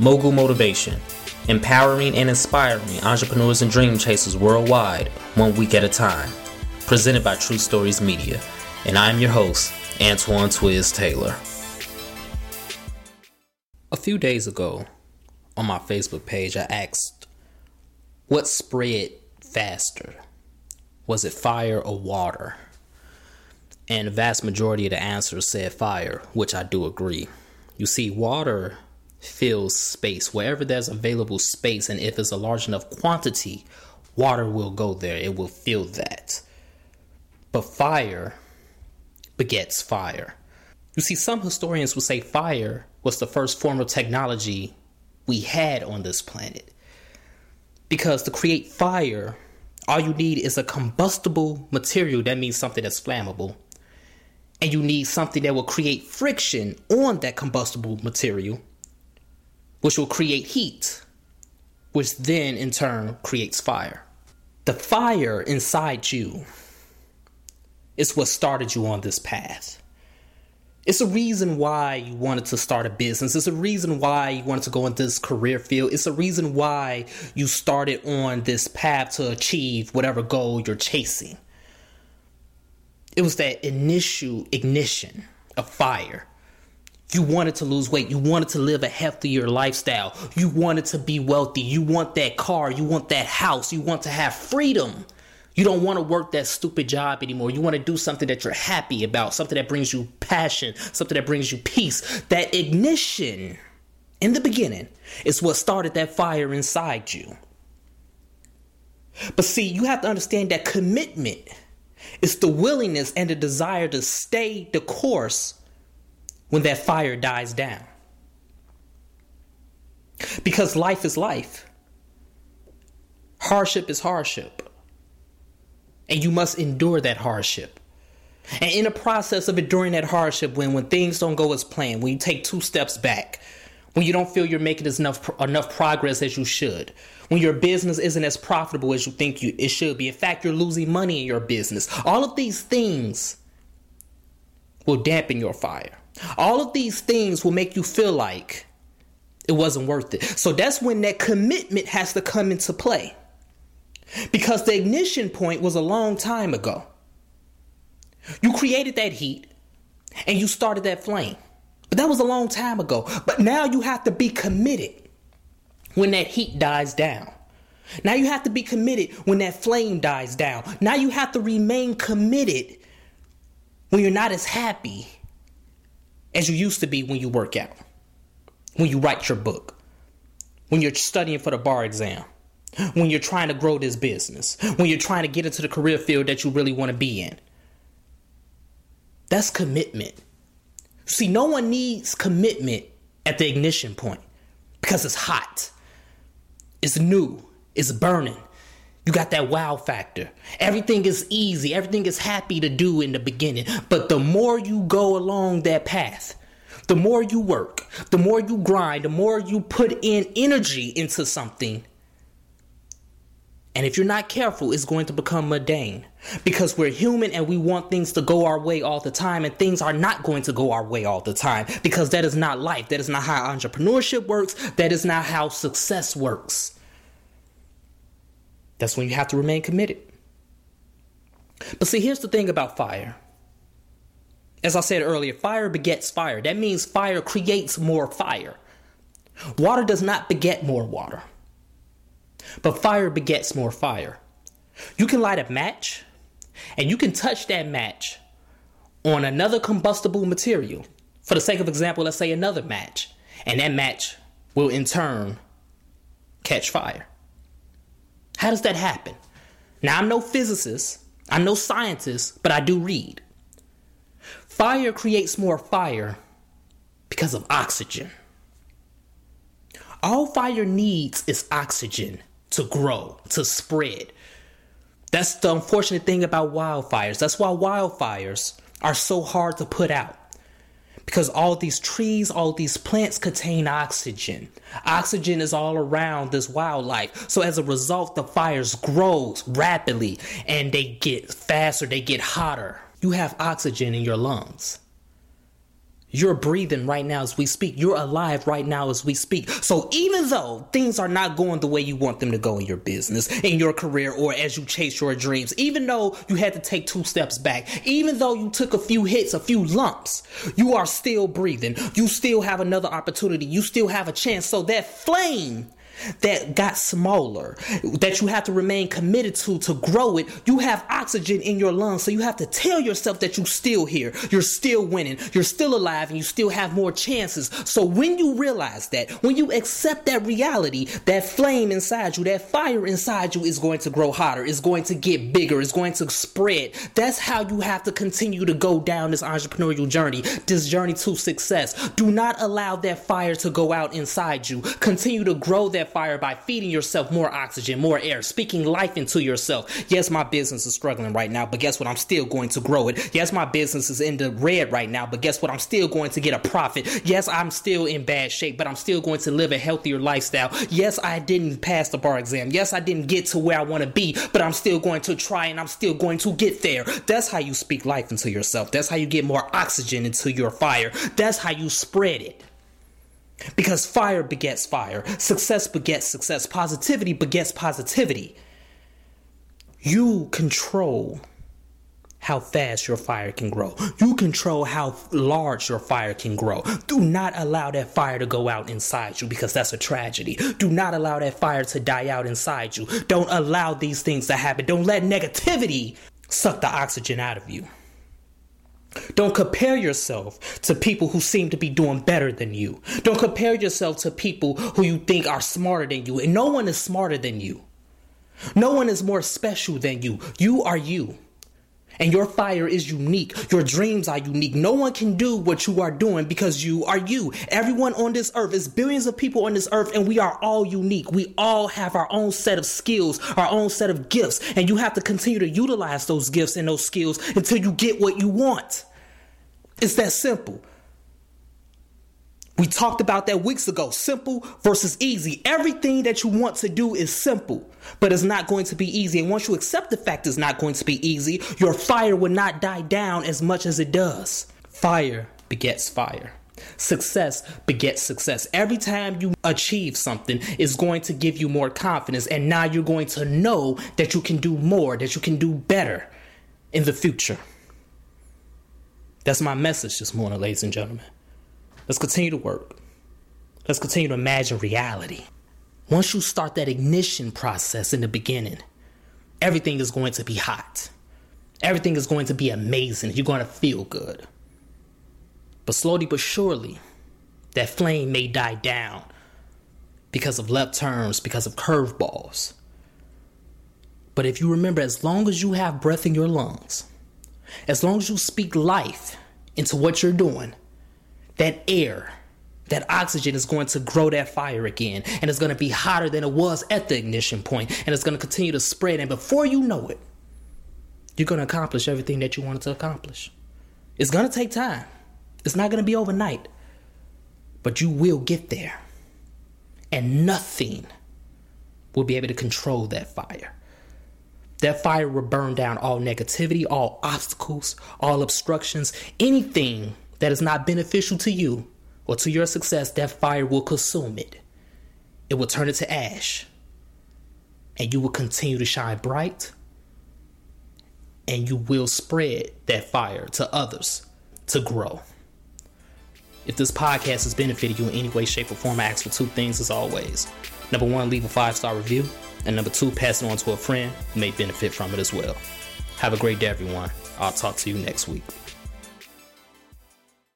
Mogul Motivation, empowering and inspiring entrepreneurs and dream chasers worldwide, one week at a time. Presented by True Stories Media. And I'm your host, Antoine Twiz Taylor. A few days ago, on my Facebook page, I asked, What spread faster? Was it fire or water? And the vast majority of the answers said fire, which I do agree. You see, water fills space. Wherever there's available space, and if it's a large enough quantity, water will go there. It will fill that. But fire begets fire. You see, some historians will say fire was the first form of technology we had on this planet. Because to create fire, all you need is a combustible material. That means something that's flammable. And you need something that will create friction on that combustible material which will create heat, which then in turn creates fire. The fire inside you is what started you on this path. It's a reason why you wanted to start a business. It's a reason why you wanted to go into this career field. It's a reason why you started on this path to achieve whatever goal you're chasing. It was that initial ignition of fire you wanted to lose weight. You wanted to live a healthier lifestyle. You wanted to be wealthy. You want that car. You want that house. You want to have freedom. You don't want to work that stupid job anymore. You want to do something that you're happy about, something that brings you passion, something that brings you peace. That ignition in the beginning is what started that fire inside you. But see, you have to understand that commitment is the willingness and the desire to stay the course when that fire dies down. Because life is life, hardship is hardship. And you must endure that hardship. And in the process of enduring that hardship, when, when things don't go as planned, when you take two steps back, when you don't feel you're making enough enough progress as you should, when your business isn't as profitable as you think you, it should be. In fact, you're losing money in your business. All of these things will dampen your fire. All of these things will make you feel like it wasn't worth it. So that's when that commitment has to come into play. Because the ignition point was a long time ago. You created that heat and you started that flame. But that was a long time ago. But now you have to be committed when that heat dies down. Now you have to be committed when that flame dies down. Now you have to remain committed when you're not as happy as you used to be when you work out, when you write your book, when you're studying for the bar exam, when you're trying to grow this business, when you're trying to get into the career field that you really want to be in. That's commitment. See, no one needs commitment at the ignition point because it's hot, it's new, it's burning. You got that wow factor. Everything is easy. Everything is happy to do in the beginning. But the more you go along that path, the more you work, the more you grind, the more you put in energy into something. And if you're not careful, it's going to become mundane. Because we're human and we want things to go our way all the time, and things are not going to go our way all the time. Because that is not life. That is not how entrepreneurship works. That is not how success works. That's when you have to remain committed. But see, here's the thing about fire. As I said earlier, fire begets fire. That means fire creates more fire. Water does not beget more water, but fire begets more fire. You can light a match and you can touch that match on another combustible material. For the sake of example, let's say another match, and that match will in turn catch fire. How does that happen? Now, I'm no physicist, I'm no scientist, but I do read. Fire creates more fire because of oxygen. All fire needs is oxygen to grow, to spread. That's the unfortunate thing about wildfires. That's why wildfires are so hard to put out because all these trees, all these plants contain oxygen. Oxygen is all around this wildlife. So as a result, the fires grow rapidly and they get faster, they get hotter. You have oxygen in your lungs. You're breathing right now as we speak. You're alive right now as we speak. So even though things are not going the way you want them to go in your business, in your career, or as you chase your dreams, even though you had to take two steps back, even though you took a few hits, a few lumps, you are still breathing. You still have another opportunity. You still have a chance. So that flame that got smaller, that you have to remain committed to to grow it, you have oxygen in your lungs. So you have to tell yourself that you're still here, you're still winning, you're still alive, and you still have more chances. So when you realize that, when you accept that reality, that flame inside you, that fire inside you is going to grow hotter, is going to get bigger, is going to spread. That's how you have to continue to go down this entrepreneurial journey, this journey to success. Do not allow that fire to go out inside you. Continue to grow that fire by feeding yourself more oxygen, more air, speaking life into yourself. Yes, my business is struggling right now, but guess what? I'm still going to grow it. Yes, my business is in the red right now, but guess what? I'm still going to get a profit. Yes, I'm still in bad shape, but I'm still going to live a healthier lifestyle. Yes, I didn't pass the bar exam. Yes, I didn't get to where I want to be, but I'm still going to try and I'm still going to get there. That's how you speak life into yourself. That's how you get more oxygen into your fire. That's how you spread it. Because fire begets fire, success begets success, positivity begets positivity. You control how fast your fire can grow. You control how large your fire can grow. Do not allow that fire to go out inside you because that's a tragedy. Do not allow that fire to die out inside you. Don't allow these things to happen. Don't let negativity suck the oxygen out of you. Don't compare yourself to people who seem to be doing better than you. Don't compare yourself to people who you think are smarter than you. And no one is smarter than you. No one is more special than you. You are you. And your fire is unique. Your dreams are unique. No one can do what you are doing because you are you. Everyone on this earth is billions of people on this earth, and we are all unique. We all have our own set of skills, our own set of gifts, and you have to continue to utilize those gifts and those skills until you get what you want. It's that simple. We talked about that weeks ago. Simple versus easy. Everything that you want to do is simple, but it's not going to be easy. And once you accept the fact it's not going to be easy, your fire will not die down as much as it does. Fire begets fire. Success begets success. Every time you achieve something, it's going to give you more confidence. And now you're going to know that you can do more, that you can do better in the future. That's my message this morning, ladies and gentlemen. Let's continue to work. Let's continue to imagine reality. Once you start that ignition process in the beginning, everything is going to be hot. Everything is going to be amazing. You're going to feel good. But slowly but surely, that flame may die down because of left turns, because of curveballs. But if you remember, as long as you have breath in your lungs, as long as you speak life into what you're doing, that air, that oxygen is going to grow that fire again. And it's going to be hotter than it was at the ignition point, And it's going to continue to spread. And before you know it, you're going to accomplish everything that you wanted to accomplish. It's going to take time, it's not going to be overnight. But you will get there. And nothing will be able to control that fire. That fire will burn down all negativity, all obstacles, all obstructions, anything that is not beneficial to you or to your success, that fire will consume it. It will turn it to ash. And you will continue to shine bright. And you will spread that fire to others to grow. If this podcast has benefited you in any way, shape, or form, I ask for two things as always. Number one, leave a five star review. And number two, pass it on to a friend who may benefit from it as well. Have a great day, everyone. I'll talk to you next week.